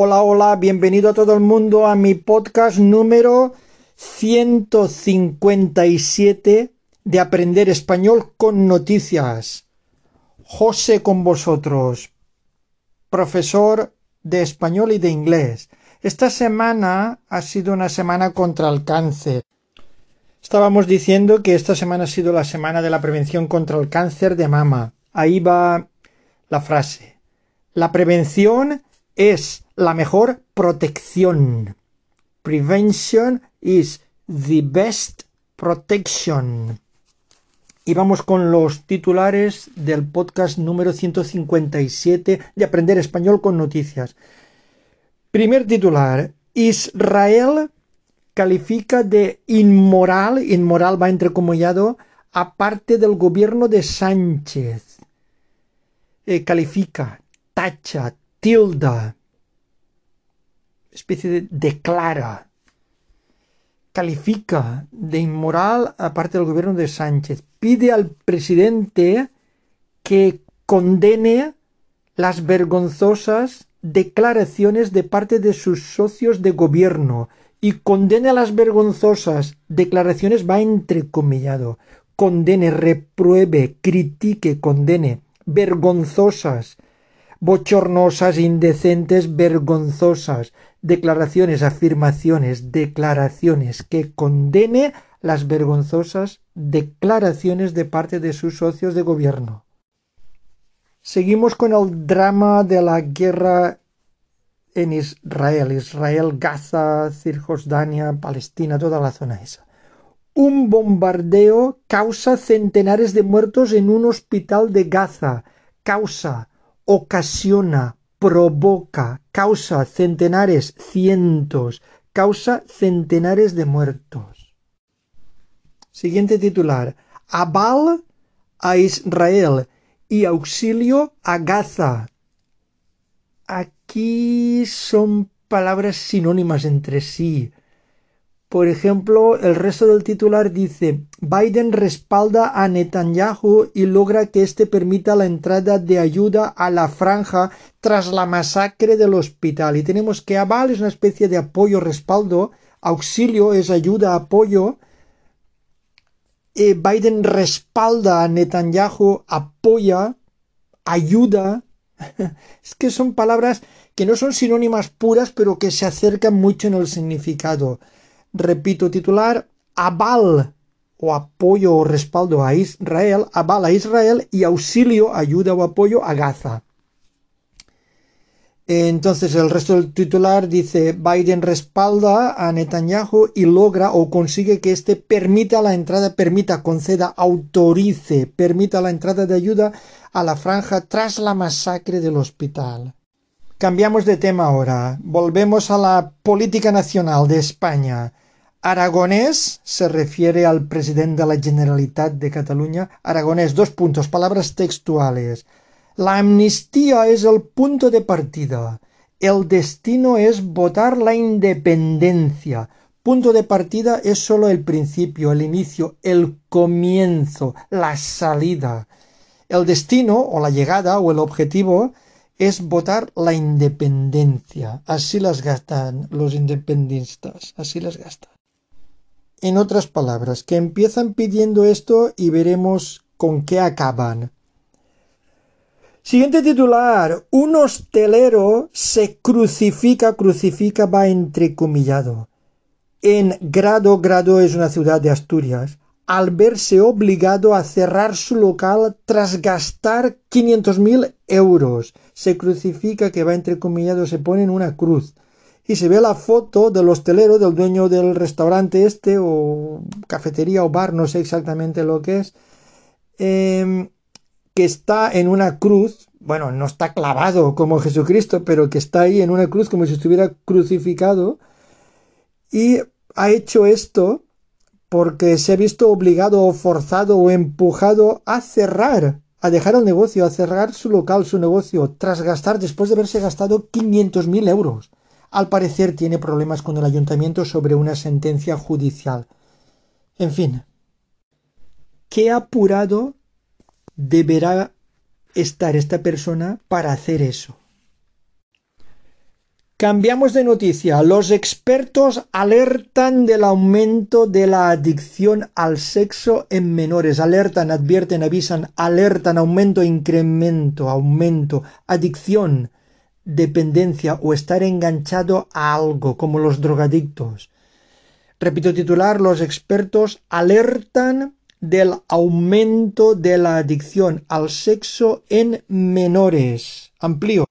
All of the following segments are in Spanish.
Hola, hola, bienvenido a todo el mundo a mi podcast número 157 de Aprender Español con Noticias. José con vosotros, profesor de español y de inglés. Esta semana ha sido una semana contra el cáncer. Estábamos diciendo que esta semana ha sido la semana de la prevención contra el cáncer de mama. Ahí va la frase. La prevención es la mejor protección. Prevention is the best protection. Y vamos con los titulares del podcast número 157 de Aprender Español con Noticias. Primer titular. Israel califica de inmoral, inmoral va entrecomillado, aparte del gobierno de Sánchez. Eh, califica, tacha, tilda, especie de declara, califica de inmoral aparte del gobierno de Sánchez. Pide al presidente que condene las vergonzosas declaraciones de parte de sus socios de gobierno y condene las vergonzosas declaraciones va entrecomillado. Condene, repruebe, critique, condene. Vergonzosas, bochornosas, indecentes, vergonzosas. Declaraciones, afirmaciones, declaraciones que condene las vergonzosas declaraciones de parte de sus socios de gobierno. Seguimos con el drama de la guerra en Israel, Israel, Gaza, Cirjordania, Palestina, toda la zona esa. Un bombardeo causa centenares de muertos en un hospital de Gaza. Causa, ocasiona, provoca, causa centenares, cientos, causa centenares de muertos. Siguiente titular. Abal a Israel y auxilio a Gaza. Aquí son palabras sinónimas entre sí. Por ejemplo, el resto del titular dice Biden respalda a Netanyahu y logra que éste permita la entrada de ayuda a la franja tras la masacre del hospital. Y tenemos que aval es una especie de apoyo, respaldo, auxilio es ayuda, apoyo, Biden respalda a Netanyahu, apoya, ayuda. es que son palabras que no son sinónimas puras, pero que se acercan mucho en el significado. Repito, titular, aval o apoyo o respaldo a Israel, aval a Israel y auxilio, ayuda o apoyo a Gaza. Entonces el resto del titular dice Biden respalda a Netanyahu y logra o consigue que éste permita la entrada, permita, conceda, autorice, permita la entrada de ayuda a la franja tras la masacre del hospital. Cambiamos de tema ahora. Volvemos a la política nacional de España. Aragonés se refiere al presidente de la Generalitat de Cataluña. Aragonés, dos puntos, palabras textuales. La amnistía es el punto de partida. El destino es votar la independencia. Punto de partida es sólo el principio, el inicio, el comienzo, la salida. El destino o la llegada o el objetivo es votar la independencia. Así las gastan los independentistas, así las gastan. En otras palabras, que empiezan pidiendo esto y veremos con qué acaban. Siguiente titular. Un hostelero se crucifica, crucifica va entrecomillado. En Grado, Grado es una ciudad de Asturias, al verse obligado a cerrar su local tras gastar mil euros. Se crucifica que va entrecomillado, se pone en una cruz. Y se ve la foto del hostelero, del dueño del restaurante este, o cafetería o bar, no sé exactamente lo que es. Eh, que está en una cruz, bueno, no está clavado como Jesucristo, pero que está ahí en una cruz como si estuviera crucificado, y ha hecho esto porque se ha visto obligado o forzado o empujado a cerrar, a dejar el negocio, a cerrar su local, su negocio, tras gastar, después de haberse gastado 500.000 euros. Al parecer tiene problemas con el ayuntamiento sobre una sentencia judicial. En fin. ¿Qué apurado deberá estar esta persona para hacer eso. Cambiamos de noticia. Los expertos alertan del aumento de la adicción al sexo en menores. Alertan, advierten, avisan, alertan, aumento, incremento, aumento, adicción, dependencia o estar enganchado a algo, como los drogadictos. Repito titular, los expertos alertan del aumento de la adicción al sexo en menores. Amplío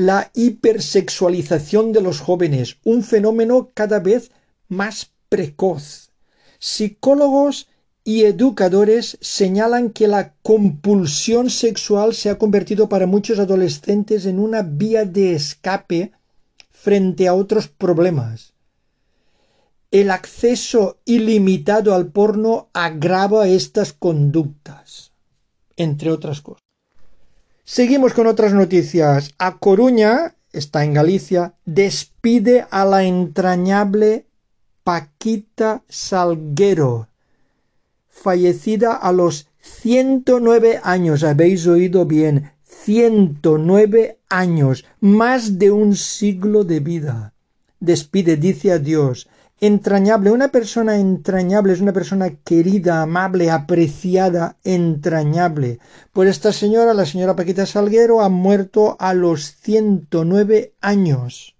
la hipersexualización de los jóvenes, un fenómeno cada vez más precoz. Psicólogos y educadores señalan que la compulsión sexual se ha convertido para muchos adolescentes en una vía de escape frente a otros problemas. El acceso ilimitado al porno agrava estas conductas, entre otras cosas. Seguimos con otras noticias. A Coruña, está en Galicia, despide a la entrañable Paquita Salguero, fallecida a los 109 años. Habéis oído bien, 109 años, más de un siglo de vida. Despide, dice a Dios, entrañable. Una persona entrañable es una persona querida, amable, apreciada, entrañable. Por esta señora, la señora Paquita Salguero, ha muerto a los 109 años.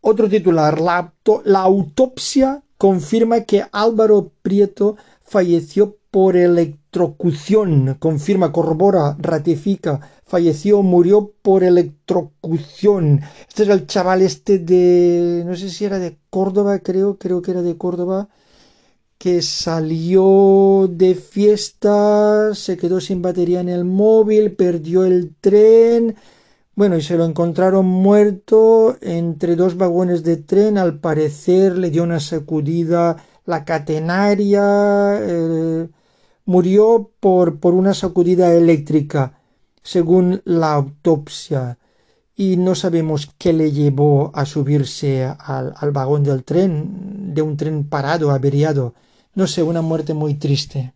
Otro titular, la, la autopsia confirma que Álvaro Prieto falleció por electrocución, confirma, corrobora, ratifica, falleció, murió por electrocución. Este es el chaval este de, no sé si era de Córdoba, creo, creo que era de Córdoba, que salió de fiesta, se quedó sin batería en el móvil, perdió el tren, bueno, y se lo encontraron muerto entre dos vagones de tren, al parecer le dio una sacudida la catenaria, eh, murió por, por una sacudida eléctrica según la autopsia, y no sabemos qué le llevó a subirse al, al vagón del tren, de un tren parado, averiado. No sé, una muerte muy triste.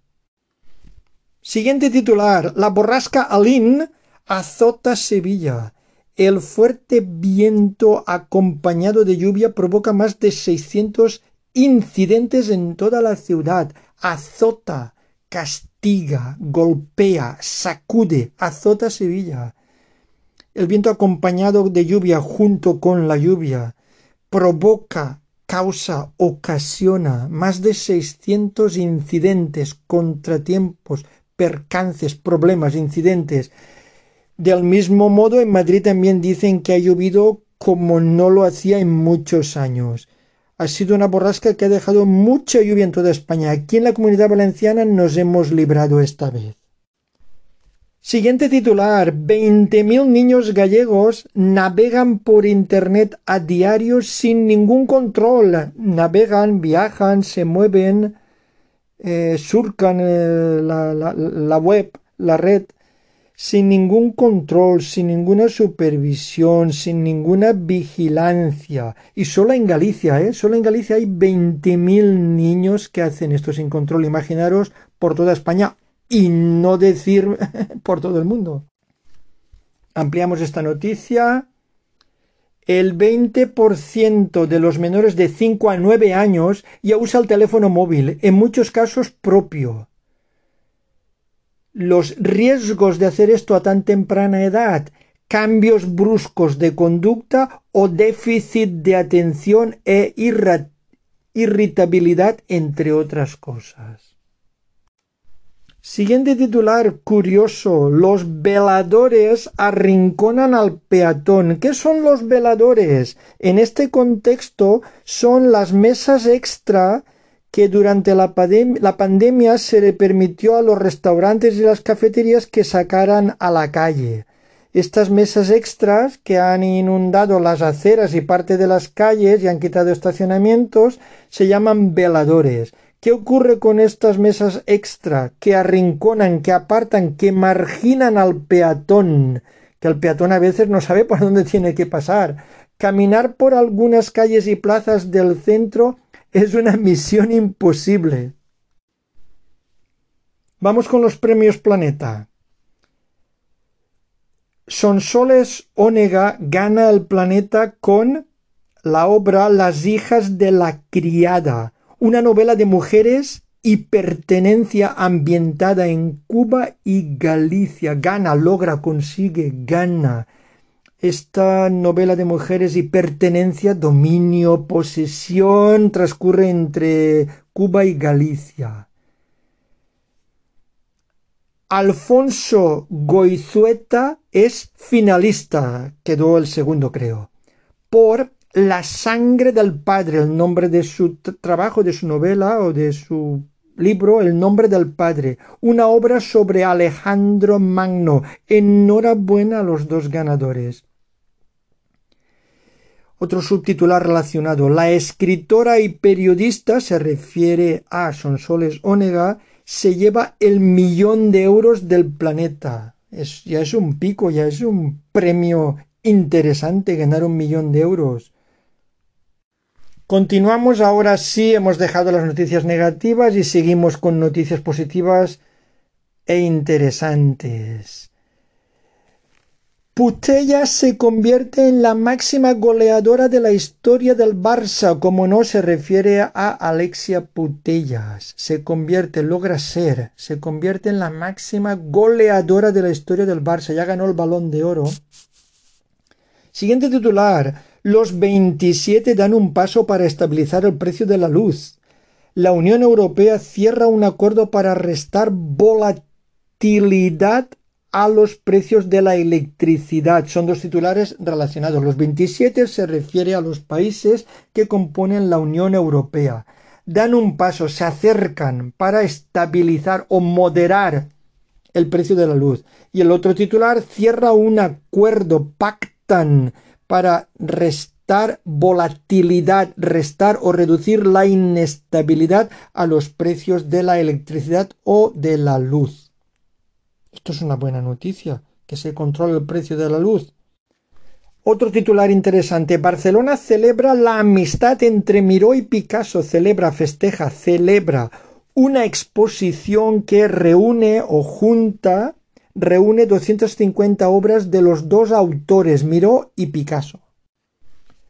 Siguiente titular. La borrasca Alin azota Sevilla. El fuerte viento acompañado de lluvia provoca más de 600 incidentes en toda la ciudad. Azota, castiga, golpea, sacude, azota Sevilla. El viento acompañado de lluvia junto con la lluvia provoca, causa, ocasiona más de 600 incidentes, contratiempos, percances, problemas, incidentes. Del mismo modo, en Madrid también dicen que ha llovido como no lo hacía en muchos años ha sido una borrasca que ha dejado mucha lluvia en toda España. Aquí en la comunidad valenciana nos hemos librado esta vez. Siguiente titular. 20.000 niños gallegos navegan por Internet a diario sin ningún control. Navegan, viajan, se mueven, eh, surcan eh, la web, la red sin ningún control, sin ninguna supervisión, sin ninguna vigilancia. Y solo en Galicia, ¿eh? Solo en Galicia hay 20.000 niños que hacen esto sin control. Imaginaros por toda España y no decir por todo el mundo. Ampliamos esta noticia. El 20% de los menores de 5 a 9 años ya usa el teléfono móvil, en muchos casos propio los riesgos de hacer esto a tan temprana edad, cambios bruscos de conducta o déficit de atención e irritabilidad, entre otras cosas. Siguiente titular curioso. Los veladores arrinconan al peatón. ¿Qué son los veladores? En este contexto son las mesas extra que durante la, pandemia se le permitió a los restaurantes y las cafeterías que sacaran a la calle. Estas mesas extras que han inundado las aceras y parte de las calles y han quitado estacionamientos se llaman veladores. ¿Qué ocurre con estas mesas extra que arrinconan, que apartan, que marginan al peatón? Que el peatón a veces no sabe por dónde tiene que pasar. Caminar por algunas calles y plazas del centro es una misión imposible. Vamos con los premios Planeta. Sonsoles Onega gana el planeta con la obra Las hijas de la criada, una novela de mujeres y pertenencia ambientada en Cuba y Galicia. Gana, logra, consigue, gana. Esta novela de mujeres y pertenencia, dominio, posesión, transcurre entre Cuba y Galicia. Alfonso Goizueta es finalista, quedó el segundo creo, por La sangre del padre, el nombre de su trabajo, de su novela o de su libro El nombre del padre, una obra sobre Alejandro Magno. Enhorabuena a los dos ganadores. Otro subtitular relacionado. La escritora y periodista se refiere a Sonsoles Onega se lleva el millón de euros del planeta. Ya es un pico, ya es un premio interesante ganar un millón de euros. Continuamos ahora sí, hemos dejado las noticias negativas y seguimos con noticias positivas e interesantes. Putellas se convierte en la máxima goleadora de la historia del Barça, como no se refiere a Alexia Putellas. Se convierte, logra ser, se convierte en la máxima goleadora de la historia del Barça. Ya ganó el balón de oro. Siguiente titular. Los 27 dan un paso para estabilizar el precio de la luz. La Unión Europea cierra un acuerdo para restar volatilidad a los precios de la electricidad. Son dos titulares relacionados. Los 27 se refiere a los países que componen la Unión Europea. Dan un paso, se acercan para estabilizar o moderar el precio de la luz. Y el otro titular cierra un acuerdo, pactan para restar volatilidad, restar o reducir la inestabilidad a los precios de la electricidad o de la luz. Esto es una buena noticia, que se controle el precio de la luz. Otro titular interesante. Barcelona celebra la amistad entre Miró y Picasso. Celebra, festeja, celebra una exposición que reúne o junta, reúne 250 obras de los dos autores, Miró y Picasso.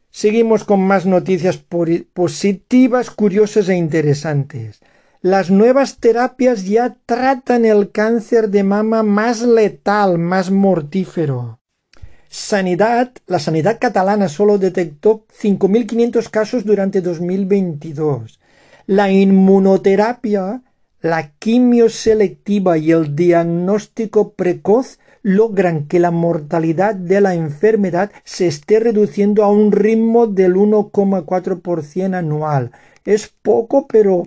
Seguimos con más noticias positivas, curiosas e interesantes. Las nuevas terapias ya tratan el cáncer de mama más letal, más mortífero. Sanidad, la sanidad catalana solo detectó 5.500 casos durante 2022. La inmunoterapia, la quimio selectiva y el diagnóstico precoz logran que la mortalidad de la enfermedad se esté reduciendo a un ritmo del 1,4% anual. Es poco, pero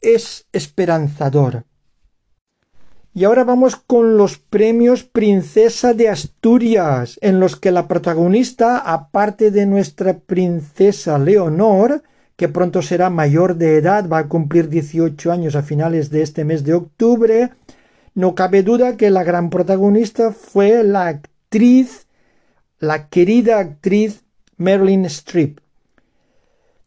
es esperanzador. Y ahora vamos con los premios Princesa de Asturias, en los que la protagonista, aparte de nuestra princesa Leonor, que pronto será mayor de edad, va a cumplir 18 años a finales de este mes de octubre, no cabe duda que la gran protagonista fue la actriz, la querida actriz Marilyn Streep.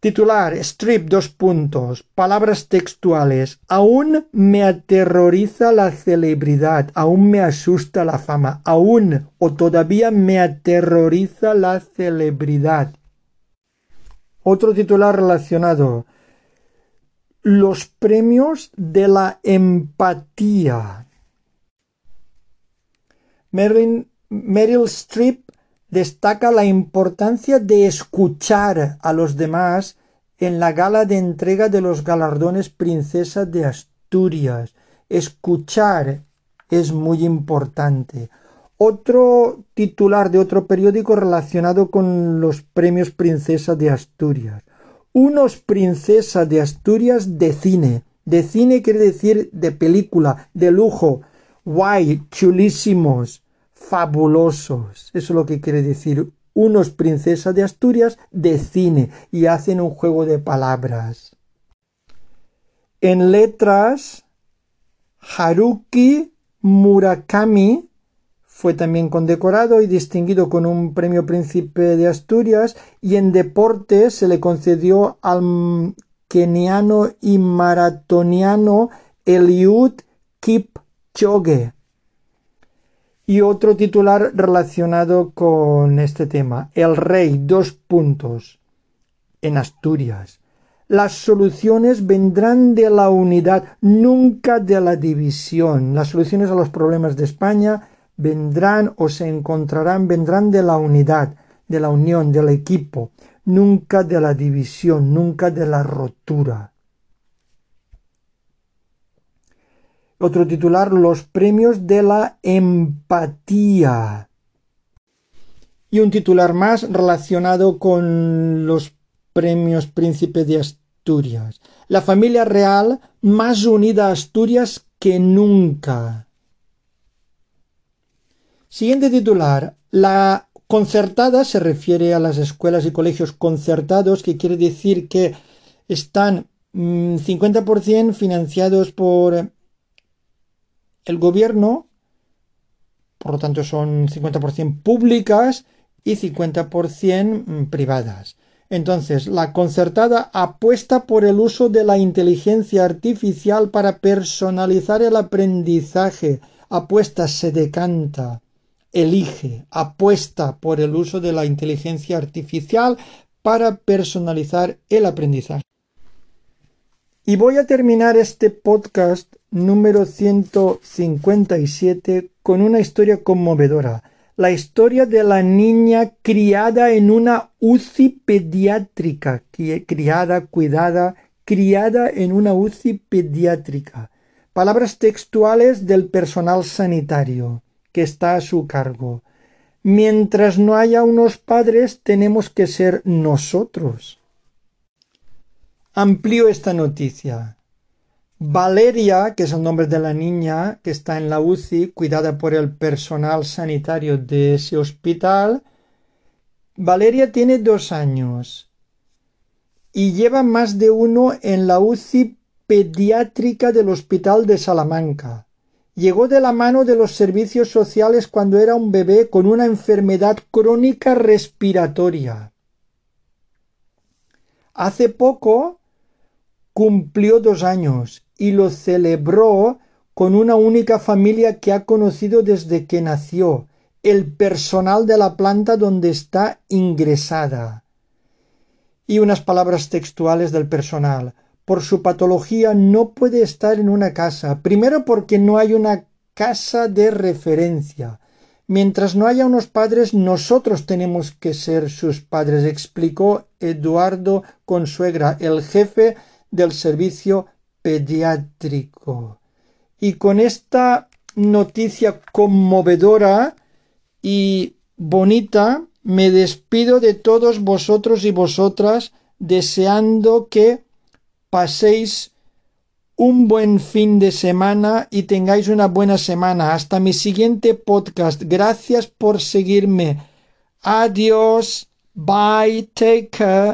Titular, strip, dos puntos, palabras textuales. Aún me aterroriza la celebridad, aún me asusta la fama, aún o todavía me aterroriza la celebridad. Otro titular relacionado. Los premios de la empatía. Meryl Streep destaca la importancia de escuchar a los demás en la gala de entrega de los galardones Princesa de Asturias. Escuchar es muy importante. Otro titular de otro periódico relacionado con los premios Princesa de Asturias. Unos Princesa de Asturias de cine. De cine quiere decir de película, de lujo, guay, chulísimos fabulosos. Eso es lo que quiere decir unos princesas de Asturias de cine y hacen un juego de palabras. En letras, Haruki Murakami fue también condecorado y distinguido con un premio Príncipe de Asturias y en deportes se le concedió al keniano y maratoniano Eliud Kipchoge Y otro titular relacionado con este tema. El rey, dos puntos. En Asturias. Las soluciones vendrán de la unidad, nunca de la división. Las soluciones a los problemas de España vendrán o se encontrarán, vendrán de la unidad, de la unión, del equipo, nunca de la división, nunca de la rotura. Otro titular, los premios de la empatía. Y un titular más relacionado con los premios Príncipe de Asturias. La familia real más unida a Asturias que nunca. Siguiente titular. La concertada se refiere a las escuelas y colegios concertados, que quiere decir que están 50% mm, financiados por el gobierno, por lo tanto son 50% públicas y 50% mm, privadas. Entonces, la concertada apuesta por el uso de la inteligencia artificial para personalizar el aprendizaje. Apuesta, se decanta, elige, apuesta por el uso de la inteligencia artificial para personalizar el aprendizaje. Y voy a terminar este podcast número 157 con una historia conmovedora. La historia de la niña criada en una UCI pediátrica, criada, cuidada, criada en una UCI pediátrica. Palabras textuales del personal sanitario que está a su cargo. Mientras no haya unos padres, tenemos que ser nosotros. Amplío esta noticia. Valeria, que es el nombre de la niña que está en la UCI, cuidada por el personal sanitario de ese hospital, Valeria tiene dos años y lleva más de uno en la UCI pediátrica del Hospital de Salamanca. Llegó de la mano de los servicios sociales cuando era un bebé con una enfermedad crónica respiratoria. Hace poco cumplió dos años y lo celebró con una única familia que ha conocido desde que nació, el personal de la planta donde está ingresada. Y unas palabras textuales del personal. Por su patología no puede estar en una casa, primero porque no hay una casa de referencia. Mientras no haya unos padres, nosotros tenemos que ser sus padres, explicó Eduardo Consuegra, el jefe del servicio pediátrico. Y con esta noticia conmovedora y bonita, me despido de todos vosotros y vosotras, deseando que paséis un buen fin de semana y tengáis una buena semana. Hasta mi siguiente podcast. Gracias por seguirme. Adiós. Bye. Take care.